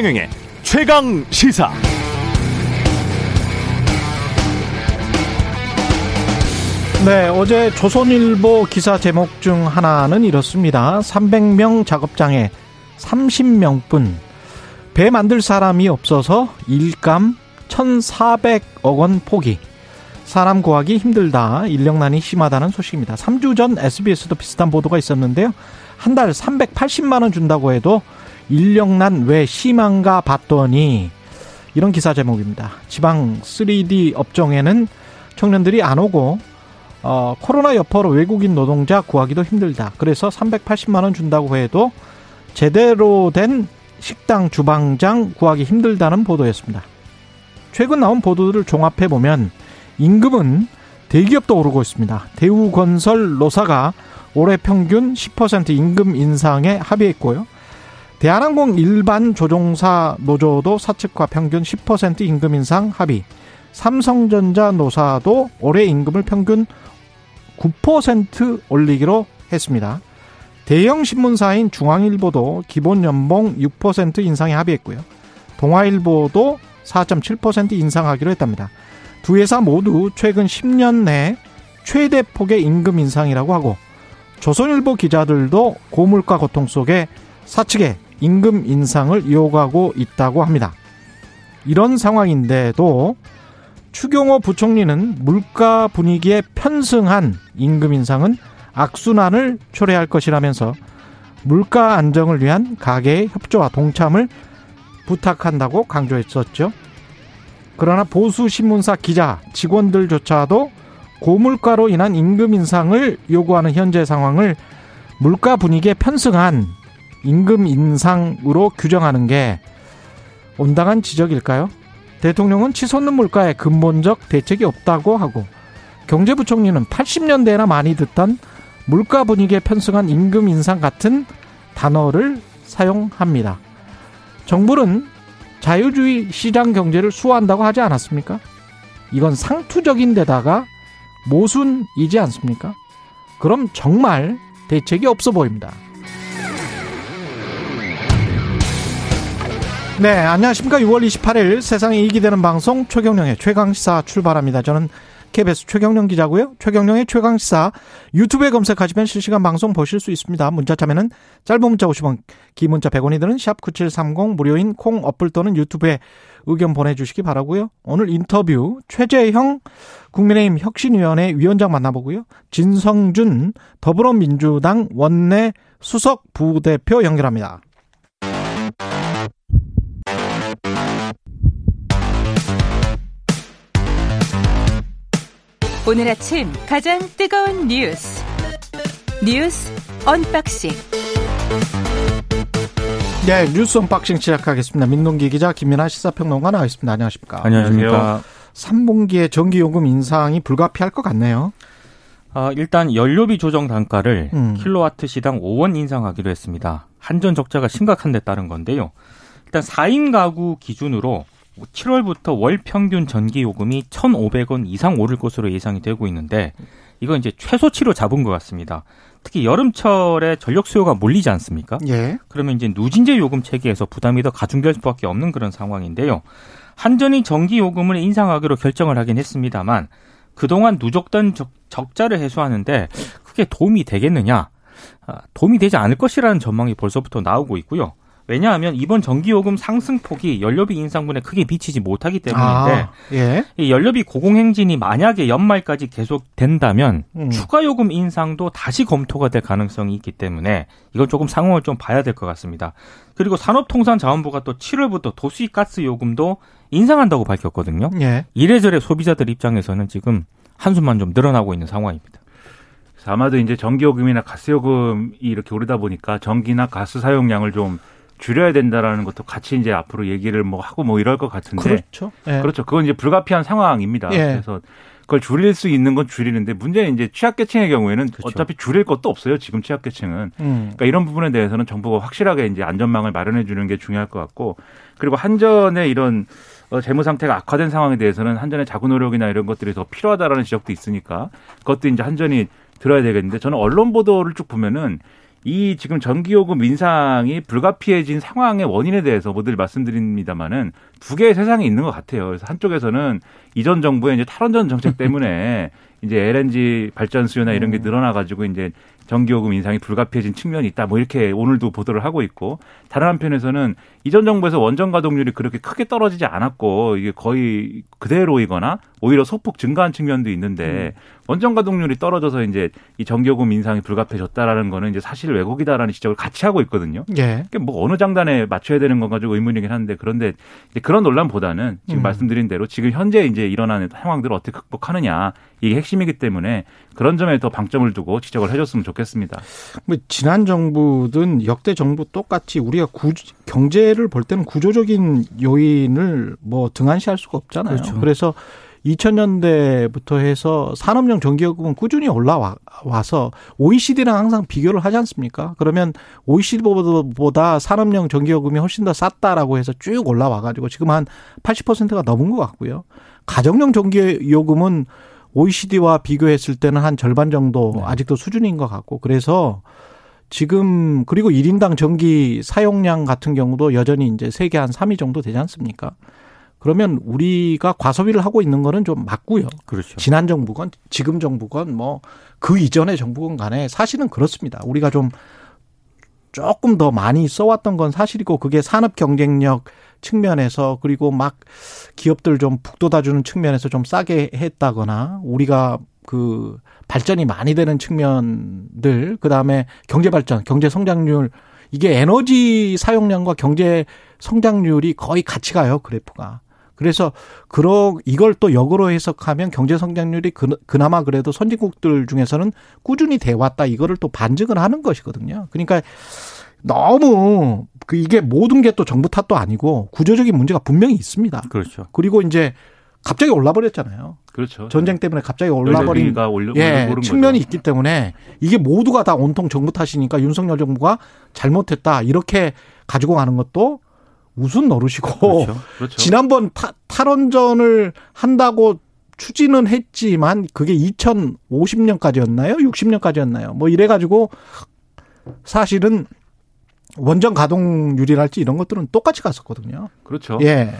최경영의 최강 시사. 네, 어제 조선일보 기사 제목 중 하나는 이렇습니다. 300명 작업장에 30명뿐 배 만들 사람이 없어서 일감 1,400억 원 포기. 사람 구하기 힘들다. 인력난이 심하다는 소식입니다. 3주 전 SBS도 비슷한 보도가 있었는데요. 한 달 380만 원 준다고 해도 인력난 왜 심한가 봤더니 이런 기사 제목입니다. 지방 3D 업종에는 청년들이 안 오고 어, 코로나 여파로 외국인 노동자 구하기도 힘들다. 그래서 380만 원 준다고 해도 제대로 된 식당 주방장 구하기 힘들다는 보도였습니다. 최근 나온 보도들을 종합해 보면 임금은 대기업도 오르고 있습니다. 대우건설 노사가 올해 평균 10% 임금 인상에 합의했고요. 대한항공 일반 조종사 노조도 사측과 평균 10% 임금 인상 합의. 삼성전자 노사도 올해 임금을 평균 9% 올리기로 했습니다. 대형 신문사인 중앙일보도 기본 연봉 6% 인상에 합의했고요. 동아일보도 4.7% 인상하기로 했답니다. 두 회사 모두 최근 10년 내 최대 폭의 임금 인상이라고 하고 조선일보 기자들도 고물가 고통 속에 사측의 임금 인상을 요구하고 있다고 합니다. 이런 상황인데도 추경호 부총리는 물가 분위기에 편승한 임금 인상은 악순환을 초래할 것이라면서 물가 안정을 위한 가계의 협조와 동참을 부탁한다고 강조했었죠. 그러나 보수 신문사 기자 직원들조차도 고물가로 인한 임금 인상을 요구하는 현재 상황을 물가 분위기에 편승한 임금 인상으로 규정하는 게 온당한 지적일까요? 대통령은 치솟는 물가에 근본적 대책이 없다고 하고 경제부총리는 80년대에나 많이 듣던 물가 분위기에 편승한 임금 인상 같은 단어를 사용합니다. 정부는 자유주의 시장 경제를 수호한다고 하지 않았습니까? 이건 상투적인 데다가 모순이지 않습니까? 그럼 정말 대책이 없어 보입니다. 네, 안녕하십니까. 6월 28일 세상에 이익이 되는 방송 최경령의 최강시사 출발합니다. 저는 KBS 최경령 기자고요. 최경령의 최강시사 유튜브에 검색하시면 실시간 방송 보실 수 있습니다. 문자 참여는 짧은 문자 50원, 긴 문자 100원이 드는 샵9730 무료인 콩 어플 또는 유튜브에 의견 보내주시기 바라고요. 오늘 인터뷰 최재형 국민의힘 혁신위원회 위원장 만나보고요. 진성준 더불어민주당 원내 수석 부대표 연결합니다. 오늘 아침 가장 뜨거운 뉴스 뉴스 unboxing 네 뉴스 unboxing 시작하겠습니다. 민동기 기자 김민하 시사평론가 나와 있습니다. 안녕하십니까? 안녕하십니까? 3분기에 전기요금 인상이 불가피할 것 같네요. 아, 일단 연료비 조정 단가를 음. 킬로와트 시당 5원 인상하기로 했습니다. 한전 적자가 심각한 데 따른 건데요. 일단 4인 가구 기준으로 7월부터 월 평균 전기 요금이 1,500원 이상 오를 것으로 예상이 되고 있는데 이건 이제 최소치로 잡은 것 같습니다. 특히 여름철에 전력 수요가 몰리지 않습니까? 예. 그러면 이제 누진제 요금 체계에서 부담이 더 가중될 수밖에 없는 그런 상황인데요. 한전이 전기 요금을 인상하기로 결정을 하긴 했습니다만 그동안 누적된 적, 적자를 해소하는데 그게 도움이 되겠느냐? 아, 도움이 되지 않을 것이라는 전망이 벌써부터 나오고 있고요. 왜냐하면 이번 전기요금 상승폭이 연료비 인상분에 크게 미치지 못하기 때문인데 아, 예. 이 연료비 고공행진이 만약에 연말까지 계속된다면 음. 추가 요금 인상도 다시 검토가 될 가능성이 있기 때문에 이건 조금 상황을 좀 봐야 될 것 같습니다. 그리고 산업통상자원부가 또 7월부터 도시가스 요금도 인상한다고 밝혔거든요. 예. 이래저래 소비자들 입장에서는 지금 한숨만 좀 늘어나고 있는 상황입니다. 아마도 이제 전기요금이나 가스요금이 이렇게 오르다 보니까 전기나 가스 사용량을 좀 줄여야 된다라는 것도 같이 이제 앞으로 얘기를 뭐 하고 뭐 이럴 것 같은데 그렇죠. 예. 그렇죠. 그건 이제 불가피한 상황입니다. 예. 그래서 그걸 줄일 수 있는 건 줄이는데 문제는 이제 취약계층의 경우에는 그렇죠. 어차피 줄일 것도 없어요. 지금 취약계층은. 음. 그러니까 이런 부분에 대해서는 정부가 확실하게 이제 안전망을 마련해 주는 게 중요할 것 같고 그리고 한전의 이런 어, 재무 상태가 악화된 상황에 대해서는 한전의 자구 노력이나 이런 것들이 더 필요하다라는 지적도 있으니까 그것도 이제 한전이 들어야 되겠는데 저는 언론 보도를 쭉 보면은 이 지금 전기요금 인상이 불가피해진 상황의 원인에 대해서 모두 말씀드립니다만은 두 개의 세상이 있는 것 같아요. 그래서 한쪽에서는 이전 정부의 이제 탈원전 정책 때문에 이제 LNG 발전 수요나 이런 게 음. 늘어나가지고 이제 전기요금 인상이 불가피해진 측면이 있다. 뭐 이렇게 오늘도 보도를 하고 있고 다른 한편에서는 이전 정부에서 원전 가동률이 그렇게 크게 떨어지지 않았고 이게 거의 그대로이거나 오히려 소폭 증가한 측면도 있는데 원전 가동률이 떨어져서 이제 이 전기요금 인상이 불가피해졌다라는 거는 이제 사실 왜곡이다라는 지적을 같이 하고 있거든요. 예. 그게 뭐 어느 장단에 맞춰야 되는 건 가지고 의문이긴 한데 그런데 이제 그런 논란보다는 지금 음. 말씀드린 대로 지금 현재 이제 일어나는 상황들을 어떻게 극복하느냐 이게 핵심이기 때문에 그런 점에 더 방점을 두고 지적을 해줬으면 좋겠습니다. 뭐 지난 정부든 역대 정부 똑같이 우리가 구, 경제를 볼 때는 구조적인 요인을 뭐 등한시할 수가 없잖아요. 그렇죠. 그래서 2000년대부터 해서 산업용 전기요금은 꾸준히 올라와서 OECD랑 항상 비교를 하지 않습니까? 그러면 OECD보다 산업용 전기요금이 훨씬 더 쌌다라고 해서 쭉 올라와가지고 지금 한 80%가 넘은 것 같고요. 가정용 전기요금은 OECD와 비교했을 때는 한 절반 정도 네. 아직도 수준인 것 같고 그래서 지금 그리고 1인당 전기 사용량 같은 경우도 여전히 이제 세계 한 3위 정도 되지 않습니까? 그러면 우리가 과소비를 하고 있는 거는 좀 맞고요. 그렇죠. 지난 정부건 지금 정부건 뭐 그 이전의 정부건 간에 사실은 그렇습니다. 우리가 좀 조금 더 많이 써왔던 건 사실이고 그게 산업 경쟁력 측면에서 그리고 막 기업들 좀 북돋아주는 측면에서 좀 싸게 했다거나 우리가 그 발전이 많이 되는 측면들 그다음에 경제 발전, 경제 성장률 이게 에너지 사용량과 경제 성장률이 거의 같이 가요, 그래프가. 그래서 그러 이걸 또 역으로 해석하면 경제 성장률이 그, 그나마 그래도 선진국들 중에서는 꾸준히 돼 왔다. 이거를 또 반증을 하는 것이거든요. 그러니까 너무 그 이게 모든 게 또 정부 탓도 아니고 구조적인 문제가 분명히 있습니다. 그렇죠. 그리고 이제 갑자기 올라버렸잖아요. 그렇죠. 전쟁 때문에 갑자기 올라버린 올려 예, 측면이 거죠. 있기 때문에 이게 모두가 다 온통 정부 탓이니까 윤석열 정부가 잘못했다 이렇게 가지고 가는 것도 무슨 노릇이고 그렇죠. 그렇죠. 지난번 타, 탈원전을 한다고 추진은 했지만 그게 2050년까지였나요? 60년까지였나요? 뭐 이래 가지고 사실은 원전 가동률이랄지 이런 것들은 똑같이 갔었거든요. 그렇죠. 예.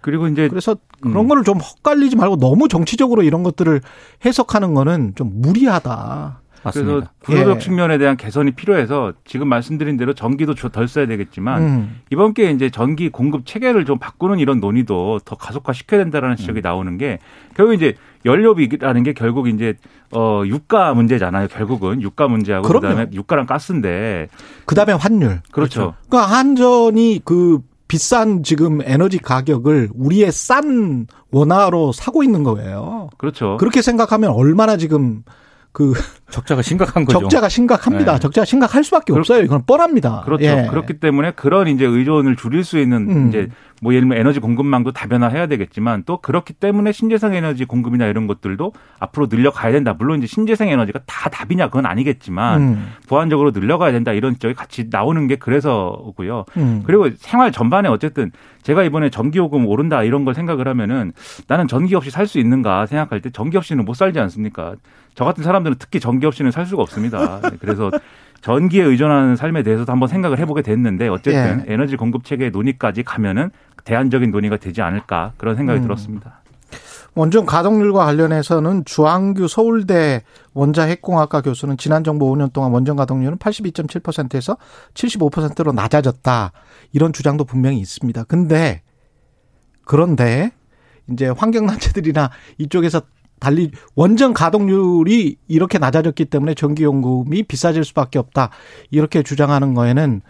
그리고 이제 그래서 그런 음. 거를 좀 헛갈리지 말고 너무 정치적으로 이런 것들을 해석하는 거는 좀 무리하다. 그래서 맞습니다. 구조적 예. 측면에 대한 개선이 필요해서 지금 말씀드린 대로 전기도 좀덜 써야 되겠지만 음. 이번 기회에 이제 전기 공급 체계를 좀 바꾸는 이런 논의도 더 가속화 시켜야 된다라는 음. 지적이 나오는 게 결국 이제 연료비라는 게 결국 이제 어 유가 문제잖아요. 결국은 유가 문제하고 그럼요. 그다음에 유가랑 가스인데 그다음에 환율. 그렇죠. 그러니까 한전이 그 비싼 지금 에너지 가격을 우리의 싼 원화로 사고 있는 거예요. 그렇죠. 그렇게 생각하면 얼마나 지금 그 적자가 심각한 거죠. 적자가 심각합니다. 네. 적자가 심각할 수밖에 그렇- 없어요. 이건 뻔합니다. 그렇죠. 예. 그렇기 때문에 그런 이제 의존을 줄일 수 있는 음. 이제 뭐 예를 들면 에너지 공급망도 다변화해야 되겠지만 또 그렇기 때문에 신재생 에너지 공급이나 이런 것들도 앞으로 늘려가야 된다. 물론 이제 신재생 에너지가 다 답이냐 그건 아니겠지만 음. 보완적으로 늘려가야 된다 이런 지적이 같이 나오는 게 그래서고요. 음. 그리고 생활 전반에 어쨌든 제가 이번에 전기요금 오른다 이런 걸 생각을 하면은 나는 전기 없이 살 수 있는가 생각할 때 전기 없이는 못 살지 않습니까? 저 같은 사람들은 특히 전기 없이는 살 수가 없습니다. 네, 그래서 전기에 의존하는 삶에 대해서도 한번 생각을 해보게 됐는데 어쨌든 예. 에너지 공급 체계 논의까지 가면은 대안적인 논의가 되지 않을까 그런 생각이 음. 들었습니다. 원전 가동률과 관련해서는 주한규 서울대 원자핵공학과 교수는 지난 정부 5년 동안 원전 가동률은 82.7%에서 75%로 낮아졌다. 이런 주장도 분명히 있습니다. 근데 그런데 이제 환경단체들이나 이쪽에서 달리 원전 가동률이 이렇게 낮아졌기 때문에 전기요금이 비싸질 수밖에 없다. 이렇게 주장하는 거에는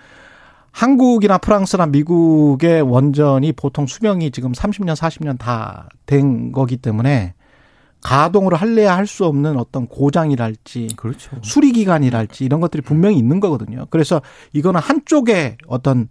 한국이나 프랑스나 미국의 원전이 보통 수명이 지금 30년, 40년 다 된 거기 때문에 가동을 할래야 할 수 없는 어떤 고장이랄지 그렇죠. 수리 기간이랄지 이런 것들이 분명히 있는 거거든요. 그래서 이거는 한쪽에 어떤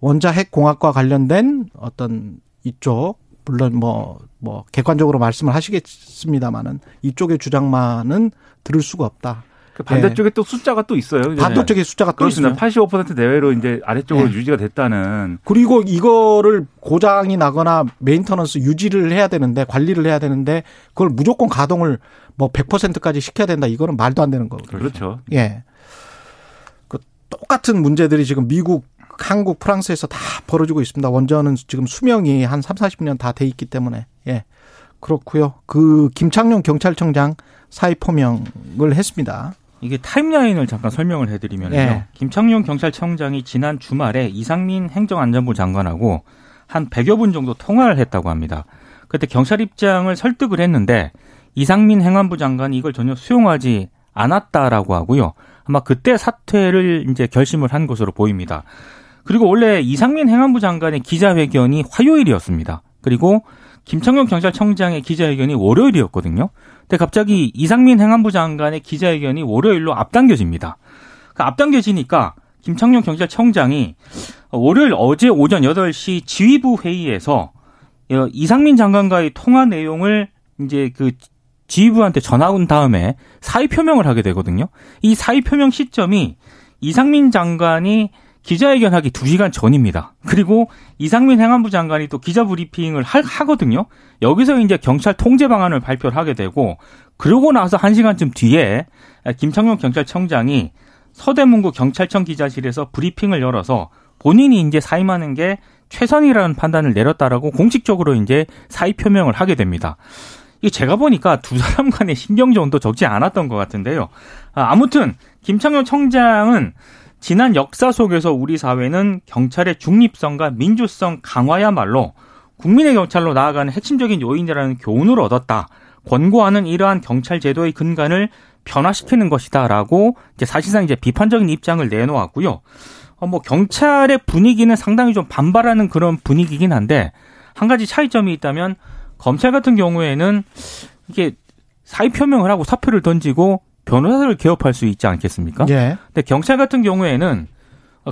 원자핵 공학과 관련된 어떤 이쪽 물론 뭐 뭐 객관적으로 말씀을 하시겠습니다만은 이쪽의 주장만은 들을 수가 없다. 그 반대쪽에 또 숫자가 또 있어요. 반대쪽의 숫자가 또. 있어요. 85% 내외로 이제 아래쪽으로 네. 유지가 됐다는 그리고 이거를 고장이 나거나 maintenance 유지를 해야 되는데 관리를 해야 되는데 그걸 무조건 가동을 뭐 100%까지 시켜야 된다. 이거는 말도 안 되는 거거든요. 그렇죠. 예. 똑같은 문제들이 지금 미국, 한국, 프랑스에서 다 벌어지고 있습니다. 원전은 지금 수명이 한 3, 40년 다 돼 있기 때문에. 예. 그렇고요. 그 김창룡 경찰청장 사의 표명을 했습니다. 이게 타임라인을 잠깐 설명을 해드리면요. 예. 김창룡 경찰청장이 지난 주말에 이상민 행정안전부 장관하고 한 100여 분 정도 통화를 했다고 합니다. 그때 경찰 입장을 설득을 했는데 이상민 행안부 장관이 이걸 전혀 수용하지 않았다라고 하고요. 아마 그때 사퇴를 이제 결심을 한 것으로 보입니다. 그리고 원래 이상민 행안부 장관의 기자회견이 화요일이었습니다. 그리고 김창룡 경찰청장의 기자회견이 월요일이었거든요. 근데 갑자기 이상민 행안부 장관의 기자회견이 월요일로 앞당겨집니다. 그 앞당겨지니까 김창룡 경찰청장이 월요일 어제 오전 8시 지휘부 회의에서 이상민 장관과의 통화 내용을 이제 그 지휘부한테 전화 온 다음에 사의 표명을 하게 되거든요. 이 사의 표명 시점이 이상민 장관이 기자회견하기 2시간 전입니다. 그리고 이상민 행안부 장관이 또 기자 브리핑을 하, 하거든요. 여기서 이제 경찰 통제 방안을 발표를 하게 되고 그러고 나서 1시간쯤 뒤에 김창룡 경찰청장이 서대문구 경찰청 기자실에서 브리핑을 열어서 본인이 이제 사임하는 게 최선이라는 판단을 내렸다라고 공식적으로 이제 사의 표명을 하게 됩니다. 이게 제가 보니까 두 사람 간의 신경전도 적지 않았던 것 같은데요. 아, 아무튼 김창룡 청장은 지난 역사 속에서 우리 사회는 경찰의 중립성과 민주성 강화야말로 국민의 경찰로 나아가는 핵심적인 요인이라는 교훈을 얻었다. 권고하는 이러한 경찰 제도의 근간을 변화시키는 것이다라고 이제 사실상 이제 비판적인 입장을 내놓았고요. 어, 뭐 경찰의 분위기는 상당히 좀 반발하는 그런 분위기긴 한데 한 가지 차이점이 있다면 검찰 같은 경우에는 이게 사의 표명을 하고 사표를 던지고 변호사를 개업할 수 있지 않겠습니까? 예. 근데 경찰 같은 경우에는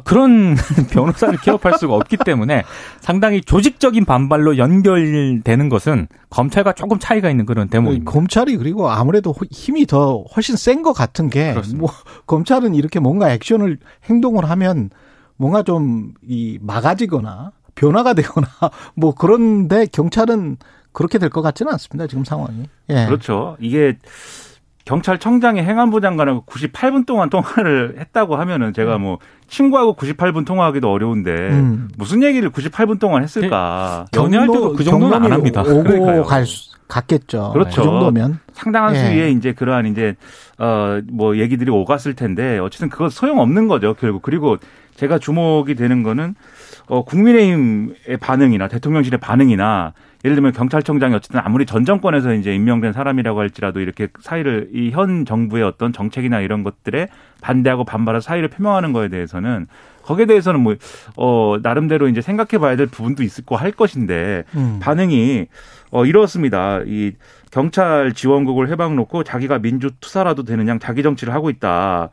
그런 변호사를 개업할 수가 없기 때문에 상당히 조직적인 반발로 연결되는 것은 검찰과 조금 차이가 있는 그런 대목입니다. 검찰이 그리고 아무래도 힘이 더 훨씬 센 것 같은 게 뭐 검찰은 이렇게 뭔가 액션을 행동을 하면 뭔가 좀 이 막아지거나 변화가 되거나 뭐 그런데 경찰은 그렇게 될 것 같지는 않습니다. 지금 상황이. 예. 그렇죠. 이게 경찰청장이 행안부 장관하고 98분 동안 통화를 했다고 하면은 제가 음. 뭐 친구하고 98분 통화하기도 어려운데 음. 무슨 얘기를 98분 동안 했을까? 연애할 때도 그 정도는 안 합니다. 오고 그러니까요. 갈 수, 갔겠죠. 그렇죠. 그 정도면 상당한 예. 수위의 이제 그러한 이제 어뭐 얘기들이 오갔을 텐데 어쨌든 그거 소용 없는 거죠 결국 그리고 제가 주목이 되는 거는 어 국민의힘의 반응이나 대통령실의 반응이나 예를 들면 경찰청장이 어쨌든 아무리 전 정권에서 이제 임명된 사람이라고 할지라도 이렇게 사의를 이 현 정부의 어떤 정책이나 이런 것들에 반대하고 반발해서 사의를 표명하는 거에 대해서는 거기에 대해서는 뭐 어 나름대로 이제 생각해 봐야 될 부분도 있을 거 할 것인데 음. 반응이 어 이렇습니다. 이 경찰 지원국을 해방 놓고 자기가 민주 투사라도 되는 양 자기 정치를 하고 있다.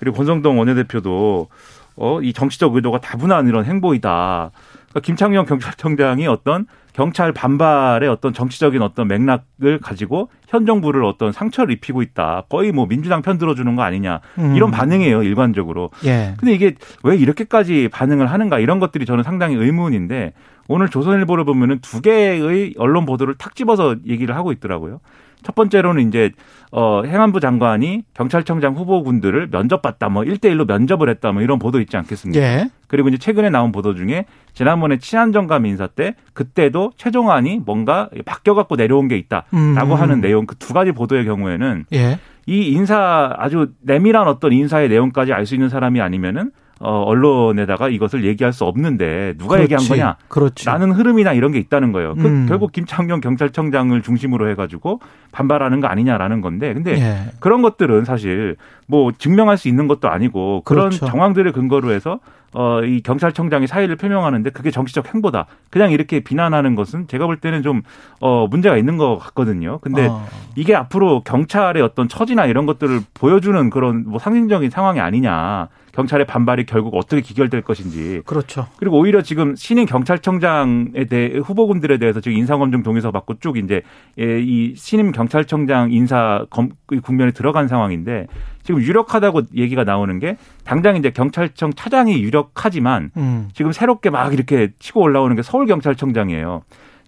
그리고 권성동 원내대표도 어 이 정치적 의도가 다분한 이런 행보이다. 그러니까 김창룡 경찰청장이 어떤 경찰 반발의 어떤 정치적인 어떤 맥락을 가지고 현 정부를 어떤 상처를 입히고 있다. 거의 뭐 민주당 편 들어주는 거 아니냐. 음. 이런 반응이에요, 일반적으로. 예. 근데 이게 왜 이렇게까지 반응을 하는가 이런 것들이 저는 상당히 의문인데 오늘 조선일보를 보면은 두 개의 언론 보도를 탁 집어서 얘기를 하고 있더라고요. 첫 번째로는 이제 어 행안부 장관이 경찰청장 후보군들을 면접봤다 뭐 1대1로 면접을 했다 뭐 이런 보도 있지 않겠습니까? 예. 그리고 이제 최근에 나온 보도 중에 지난번에 친한정감 인사 때 그때도 최종안이 뭔가 바뀌어 갖고 내려온 게 있다라고 음. 하는 내용 그 두 가지 보도의 경우에는 예. 이 인사 아주 내밀한 어떤 인사의 내용까지 알 수 있는 사람이 아니면은 어, 언론에다가 이것을 얘기할 수 없는데 누가 그렇지. 얘기한 거냐? 그렇지. 라는 흐름이나 이런 게 있다는 거예요. 그 음. 결국 김창룡 경찰청장을 중심으로 해가지고 반발하는 거 아니냐라는 건데, 근데 예. 그런 것들은 사실 뭐 증명할 수 있는 것도 아니고 그런 그렇죠. 정황들을 근거로 해서 어, 이 경찰청장이 사의를 표명하는데 그게 정치적 행보다. 그냥 이렇게 비난하는 것은 제가 볼 때는 좀, 어, 문제가 있는 것 같거든요. 근데 어. 이게 앞으로 경찰의 어떤 처지나 이런 것들을 보여주는 그런 뭐 상징적인 상황이 아니냐. 경찰의 반발이 결국 어떻게 기결될 것인지. 그렇죠. 그리고 오히려 지금 신임 경찰청장에 대해 후보군들에 대해서 지금 인사검증 동의서 받고 쭉 이제 예, 이 신임 경찰청장 인사 검 국면에 들어간 상황인데 지금 유력하다고 얘기가 나오는 게 당장 이제 경찰청 차장이 유력하지만 음. 지금 새롭게 막 이렇게 치고 올라오는 게 서울 경찰청장이에요.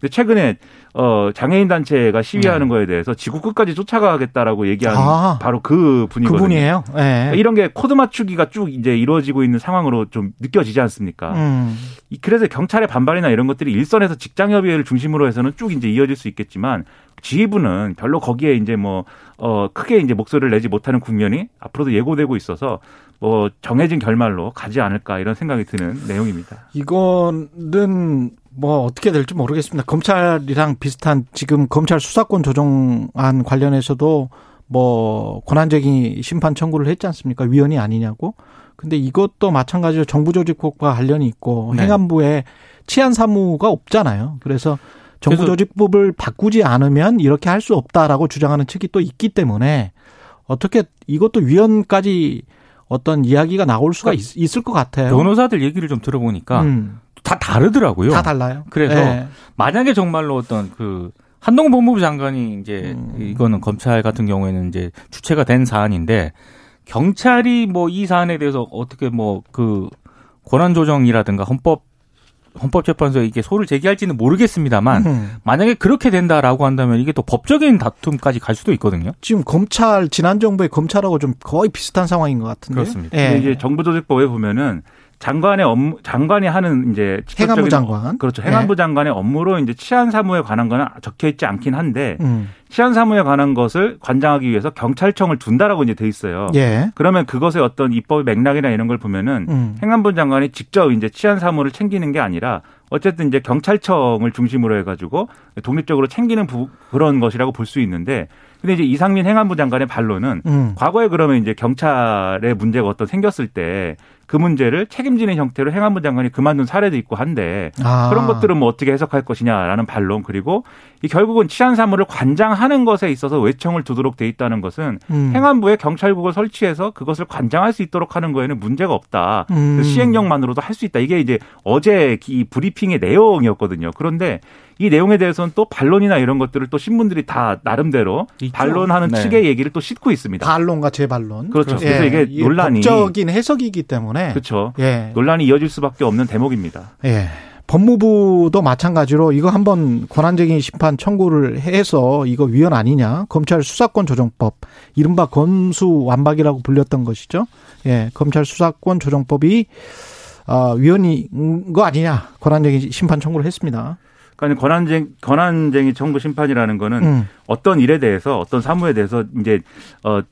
최근에 어 장애인 단체가 시위하는 네. 거에 대해서 지구 끝까지 쫓아가겠다라고 얘기한 아, 바로 그 분이거든요. 그분이에요. 네. 그러니까 이런 게 코드 맞추기가 쭉 이제 이루어지고 있는 상황으로 좀 느껴지지 않습니까? 음. 그래서 경찰의 반발이나 이런 것들이 일선에서 직장 협의회를 중심으로 해서는 쭉 이제 이어질 수 있겠지만 지휘부는 별로 거기에 이제 뭐, 어, 크게 이제 목소리를 내지 못하는 국면이 앞으로도 예고되고 있어서 뭐 정해진 결말로 가지 않을까 이런 생각이 드는 내용입니다. 이거는 뭐 어떻게 될지 모르겠습니다. 검찰이랑 비슷한 지금 검찰 수사권 조정안 관련해서도 뭐 권한쟁의 심판 청구를 했지 않습니까? 위헌이 아니냐고. 근데 이것도 마찬가지로 정부 조직법과 관련이 있고 네. 행안부에 치안 사무가 없잖아요. 그래서 정부 조직법을 바꾸지 않으면 이렇게 할 수 없다라고 주장하는 측이 또 있기 때문에 어떻게 이것도 위헌까지 어떤 이야기가 나올 수가 그러니까 있, 을것 같아요. 변호사들 얘기를 좀 들어보니까 음. 다 다르더라고요. 다 달라요. 그래서 네. 만약에 정말로 어떤 그 한동훈 법무부 장관이 이제 음. 이거는 검찰 같은 경우에는 이제 주체가 된 사안인데 경찰이 뭐 이 사안에 대해서 어떻게 뭐 그 권한 조정이라든가 헌법 헌법재판소에 이게 소를 제기할지는 모르겠습니다만 음. 만약에 그렇게 된다라고 한다면 이게 또 법적인 다툼까지 갈 수도 있거든요. 지금 검찰 지난 정부의 검찰하고 좀 거의 비슷한 상황인 것 같은데. 그렇습니다. 예. 이제 정부 조직법에 보면은 장관의 업무 장관이 하는 이제 행안부 장관 그렇죠 행안부 네. 장관의 업무로 이제 치안 사무에 관한 거는 적혀 있지 않긴 한데 음. 치안 사무에 관한 것을 관장하기 위해서 경찰청을 둔다라고 이제 돼 있어요. 예. 그러면 그것의 어떤 입법 맥락이나 이런 걸 보면은 음. 행안부 장관이 직접 이제 치안 사무를 챙기는 게 아니라 어쨌든 이제 경찰청을 중심으로 해가지고 독립적으로 챙기는 부, 그런 것이라고 볼 수 있는데 근데 이제 이상민 행안부 장관의 반론은 음. 과거에 그러면 이제 경찰의 문제가 어떤 생겼을 때 그 문제를 책임지는 형태로 행안부 장관이 그만둔 사례도 있고 한데 아. 그런 것들은 뭐 어떻게 해석할 것이냐라는 반론 그리고 이 결국은 치안 사무를 관장하는 것에 있어서 외청을 두도록 돼 있다는 것은 음. 행안부에 경찰국을 설치해서 그것을 관장할 수 있도록 하는 거에는 문제가 없다. 음. 시행령만으로도 할 수 있다. 이게 이제 어제 이 브리핑의 내용이었거든요. 그런데 이 내용에 대해서는 또 반론이나 이런 것들을 또 신문들이 다 나름대로 있죠. 반론하는 네. 측의 얘기를 또 싣고 있습니다. 반론과 재반론. 그렇죠. 그래서 예. 이게 논란이 법적인 해석이기 때문에 그렇죠. 예. 논란이 이어질 수밖에 없는 대목입니다. 예. 법무부도 마찬가지로 이거 한번 권한쟁의 심판 청구를 해서 이거 위헌 아니냐 검찰 수사권 조정법 이른바 검수 완박이라고 불렸던 것이죠. 예, 검찰 수사권 조정법이 어, 위헌인 거 아니냐 권한쟁의 심판 청구를 했습니다. 그러니까 권한쟁 권한쟁의 청구 심판이라는 거는 음. 어떤 일에 대해서 어떤 사무에 대해서 이제 어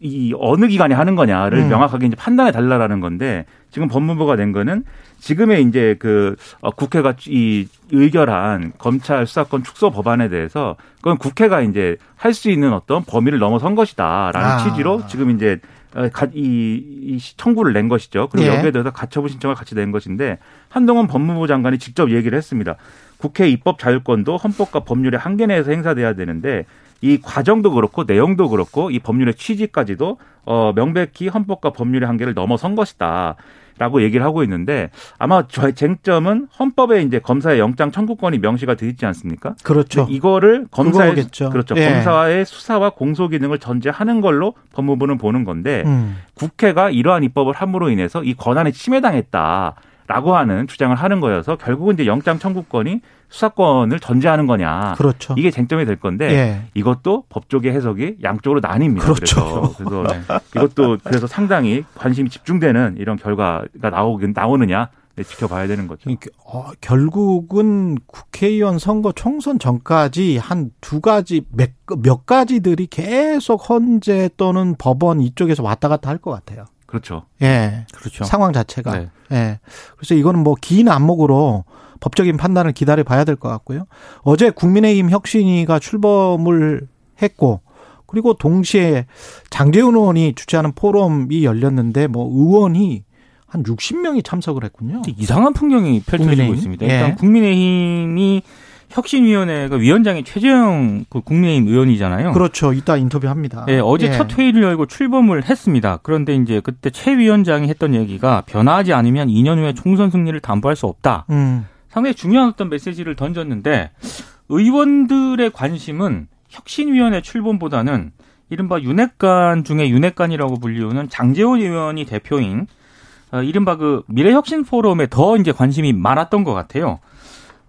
이 어느 기관이 하는 거냐를 음. 명확하게 이제 판단해 달라라는 건데 지금 법무부가 낸 거는 지금의 이제 그 어, 국회가 이 의결한 검찰 수사권 축소 법안에 대해서 그건 국회가 이제 할 수 있는 어떤 범위를 넘어선 것이다라는 아. 취지로 지금 이제 어, 이, 이 청구를 낸 것이죠. 그리고 예. 여기에 대해서 가처분 신청을 같이 낸 것인데 한동훈 법무부 장관이 직접 얘기를 했습니다. 국회 입법 자율권도 헌법과 법률의 한계 내에서 행사돼야 되는데 이 과정도 그렇고 내용도 그렇고 이 법률의 취지까지도 어 명백히 헌법과 법률의 한계를 넘어선 것이다. 라고 얘기를 하고 있는데 아마 저의 쟁점은 헌법에 이제 검사의 영장 청구권이 명시가 돼 있지 않습니까? 그렇죠. 이거를 검사의 그렇죠. 예. 검사의 수사와 공소 기능을 전제하는 걸로 법무부는 보는 건데 음. 국회가 이러한 입법을 함으로 인해서 이 권한에 침해당했다. 라고 하는 주장을 하는 거여서 결국은 이제 영장 청구권이 수사권을 전제하는 거냐. 그렇죠. 이게 쟁점이 될 건데 예. 이것도 법조계 해석이 양쪽으로 나뉩니다. 그렇죠. 그래서, 그래서 네. 이것도 그래서 상당히 관심이 집중되는 이런 결과가 나오긴 나오느냐 네, 지켜봐야 되는 거죠. 어, 결국은 국회의원 선거 총선 전까지 한 두 가지 몇, 몇 가지들이 계속 헌재 또는 법원 이쪽에서 왔다 갔다 할 것 같아요. 그렇죠. 예. 그렇죠. 상황 자체가. 네. 예. 그래서 이거는 뭐 긴 안목으로 법적인 판단을 기다려 봐야 될 것 같고요. 어제 국민의힘 혁신위가 출범을 했고 그리고 동시에 장재훈 의원이 주최하는 포럼이 열렸는데 뭐 의원이 한 60명이 참석을 했군요. 이상한 풍경이 펼쳐지고 국민의힘? 있습니다. 일단 예. 국민의힘이 혁신위원회가 위원장이 최재형 그 국민의힘 의원이잖아요. 그렇죠. 이따 인터뷰합니다. 네, 어제 예. 첫 회의를 열고 출범을 했습니다. 그런데 이제 그때 최 위원장이 했던 얘기가 변화하지 않으면 2년 후에 총선 승리를 담보할 수 없다. 음. 상당히 중요한 어떤 메시지를 던졌는데 의원들의 관심은 혁신위원회 출범보다는 이른바 윤핵관 중에 윤핵관이라고 불리우는 장재원 의원이 대표인 어, 이른바 그 미래혁신 포럼에 더 이제 관심이 많았던 것 같아요.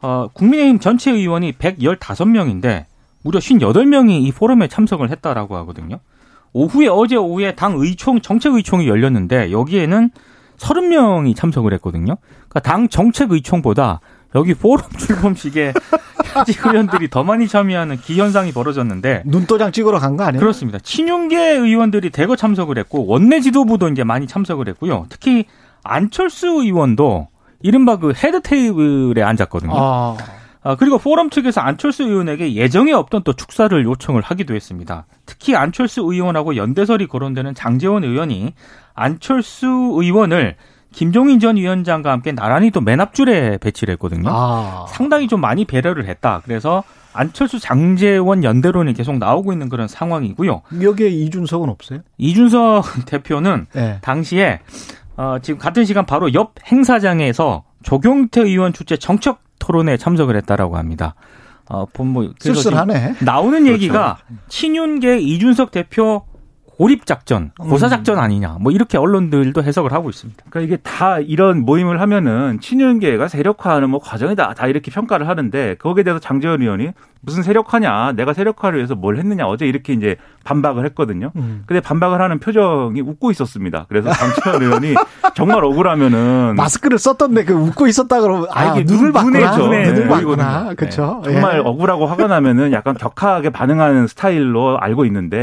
어, 국민의힘 전체 의원이 115명인데 무려 58명이 이 포럼에 참석을 했다라고 하거든요. 오후에 어제 오후에 당 의총 정책 의총이 열렸는데 여기에는 30명이 참석을 했거든요. 그러니까 당 정책 의총보다 여기 포럼 출범식에 현직 의원들이 더 많이 참여하는 기현상이 벌어졌는데 눈도장 찍으러 간 거 아니에요? 그렇습니다. 친윤계 의원들이 대거 참석을 했고 원내 지도부도 이제 많이 참석을 했고요. 특히 안철수 의원도 이른바 그 헤드 테이블에 앉았거든요. 아. 아, 그리고 포럼 측에서 안철수 의원에게 예정에 없던 또 축사를 요청을 하기도 했습니다. 특히 안철수 의원하고 연대설이 거론되는 장제원 의원이 안철수 의원을 김종인 전 위원장과 함께 나란히 또 맨 앞줄에 배치를 했거든요. 아. 상당히 좀 많이 배려를 했다. 그래서 안철수 장재원 연대론이 계속 나오고 있는 그런 상황이고요. 여기에 이준석은 없어요? 이준석 대표는 네. 당시에 어, 지금 같은 시간 바로 옆 행사장에서 조경태 의원 주최 정책 토론에 참석을 했다라고 합니다. 어, 뭐 그래서 지금 쓸쓸하네. 나오는 그렇죠. 얘기가 친윤계 이준석 대표 고립 작전, 고사 작전 아니냐, 뭐 이렇게 언론들도 해석을 하고 있습니다. 그러니까 이게 다 이런 모임을 하면은 친윤계가 세력화하는 뭐 과정이다 다 이렇게 평가를 하는데 거기에 대해서 장재원 의원이 무슨 세력화냐 내가 세력화를 위해서 뭘 했느냐 어제 이렇게 이제 반박을 했거든요. 음. 근데 반박을 하는 표정이 웃고 있었습니다. 그래서 장재원 의원이 정말 억울하면은 마스크를 썼던데 그 웃고 있었다 그러면 아, 아, 이게 눈을 눈- 봤구나. 눈에 눈을. 봤구나. 그렇죠. 네. 정말 억울하고 화가 나면은 약간 격하게 반응하는 스타일로 알고 있는데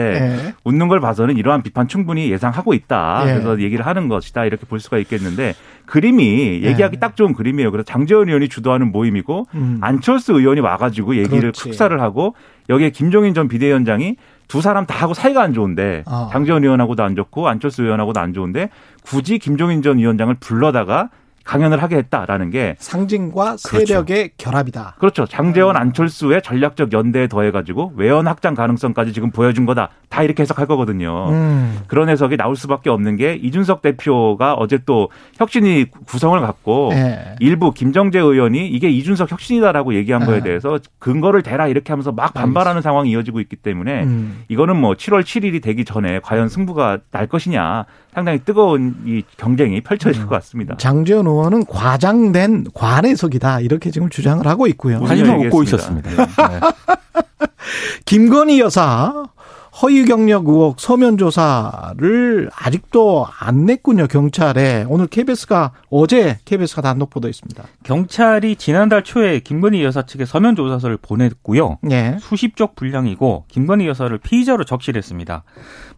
예. 웃는 걸 봐서는 이러한 비판 충분히 예상하고 있다. 예. 그래서 얘기를 하는 것이다. 이렇게 볼 수가 있겠는데 그림이 예. 얘기하기 딱 좋은 그림이에요. 그래서 장재원 의원이 주도하는 모임이고 음. 안철수 의원이 와가지고 얘기를 그렇지. 축사를 하고 여기에 김종인 전 비대위원장이 두 사람 다 하고 사이가 안 좋은데 아. 장재원 의원하고도 안 좋고 안철수 의원하고도 안 좋은데 굳이 김종인 전 위원장을 불러다가 강연을 하게 했다라는 게 상징과 세력의 결합이다. 그렇죠. 장재원, 안철수의 전략적 연대에 더해 가지고 외연 확장 가능성까지 지금 보여준 거다. 다 이렇게 해석할 거거든요. 음. 그런 해석이 나올 수밖에 없는 게 이준석 대표가 어제 또 혁신이 구성을 갖고 예. 일부 김정재 의원이 이게 이준석 혁신이다라고 얘기한 거에 예. 대해서 근거를 대라 이렇게 하면서 막 반발하는 상황이 이어지고 있기 때문에 음. 이거는 뭐 7월 7일이 되기 전에 과연 승부가 날 것이냐 상당히 뜨거운 이 경쟁이 펼쳐질 음. 것 같습니다. 장재현 의원은 과장된 관해석이다 이렇게 지금 주장을 하고 있고요. 하지만 웃고. 있었습니다. 네. 김건희 여사 허위 경력 의혹 서면 조사를 아직도 안 냈군요 경찰에 오늘 KBS가 어제 KBS가 단독 보도했습니다. 경찰이 지난달 초에 김건희 여사 측에 서면 조사서를 보냈고요. 예. 수십 쪽 분량이고 김건희 여사를 피의자로 적시했습니다.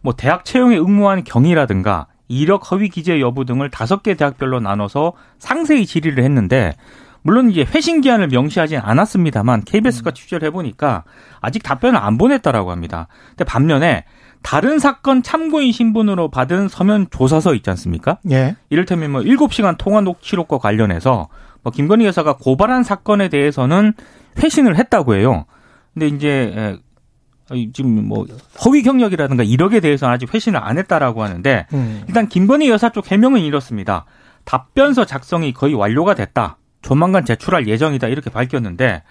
뭐 대학 채용에 응모한 경위라든가 이력 허위 기재 여부 등을 다섯 개 대학별로 나눠서 상세히 질의를 했는데 물론 이제 회신 기한을 명시하진 않았습니다만 KBS가 취재를 해보니까 아직 답변을 안 보냈다라고 합니다. 근데 반면에 다른 사건 참고인 신분으로 받은 서면 조사서 있지 않습니까? 예. 이를테면 뭐 7시간 통화 녹취록과 관련해서 뭐 김건희 여사가 고발한 사건에 대해서는 회신을 했다고 해요. 근데 이제 지금 뭐 허위 경력이라든가 이력에 대해서는 아직 회신을 안 했다라고 하는데 음. 일단 김건희 여사 쪽 해명은 이렇습니다. 답변서 작성이 거의 완료가 됐다. 조만간 제출할 예정이다 이렇게 밝혔는데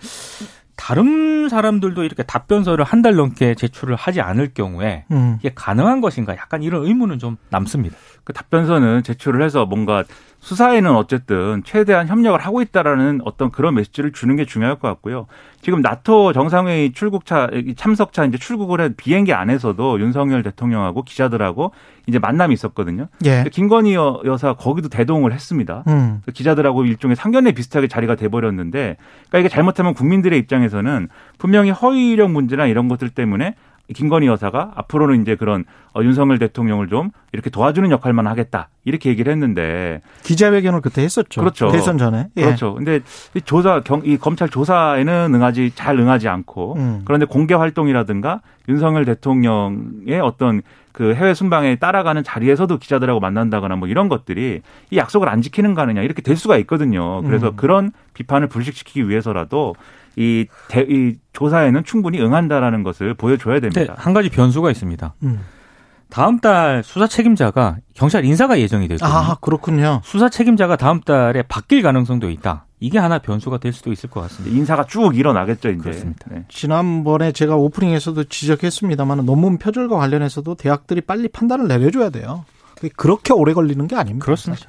다른 사람들도 이렇게 답변서를 한 달 넘게 제출을 하지 않을 경우에 음. 이게 가능한 것인가 약간 이런 의문은 좀 남습니다. 그 답변서는 제출을 해서 뭔가 수사에는 어쨌든 최대한 협력을 하고 있다라는 어떤 그런 메시지를 주는 게 중요할 것 같고요. 지금 나토 정상회의 출국차 참석차 이제 출국을 한 비행기 안에서도 윤석열 대통령하고 기자들하고 이제 만남이 있었거든요. 예. 김건희 여- 여사 거기도 대동을 했습니다. 음. 그 기자들하고 일종의 상견례 비슷하게 자리가 돼버렸는데, 그러니까 이게 잘못하면 국민들의 입장에서는 분명히 허위 이력 문제나 이런 것들 때문에 김건희 여사가 앞으로는 이제 그런 어, 윤석열 대통령을 좀 이렇게 도와주는 역할만 하겠다 이렇게 얘기를 했는데 기자회견을 그때 했었죠. 그렇죠. 대선 전에. 예. 그렇죠. 근데 이 조사 경, 이 검찰 조사에는 응하지 잘 응하지 않고 음. 그런데 공개 활동이라든가 윤석열 대통령의 어떤 그 해외 순방에 따라가는 자리에서도 기자들하고 만난다거나 뭐 이런 것들이 이 약속을 안 지키는 거 아니냐 이렇게 될 수가 있거든요. 그래서 음. 그런 비판을 불식시키기 위해서라도 이, 대, 이 조사에는 충분히 응한다라는 것을 보여줘야 근데 됩니다. 한 가지 변수가 있습니다. 음. 다음 달 수사 책임자가 경찰 인사가 예정이 됐거든요. 아 그렇군요. 수사 책임자가 다음 달에 바뀔 가능성도 있다. 이게 하나 변수가 될 수도 있을 것 같습니다. 인사가 쭉 일어나겠죠, 이제. 그렇습니다. 네. 지난번에 제가 오프닝에서도 지적했습니다만 논문 표절과 관련해서도 대학들이 빨리 판단을 내려줘야 돼요. 그게 그렇게 오래 걸리는 게 아닙니다. 그렇습니다.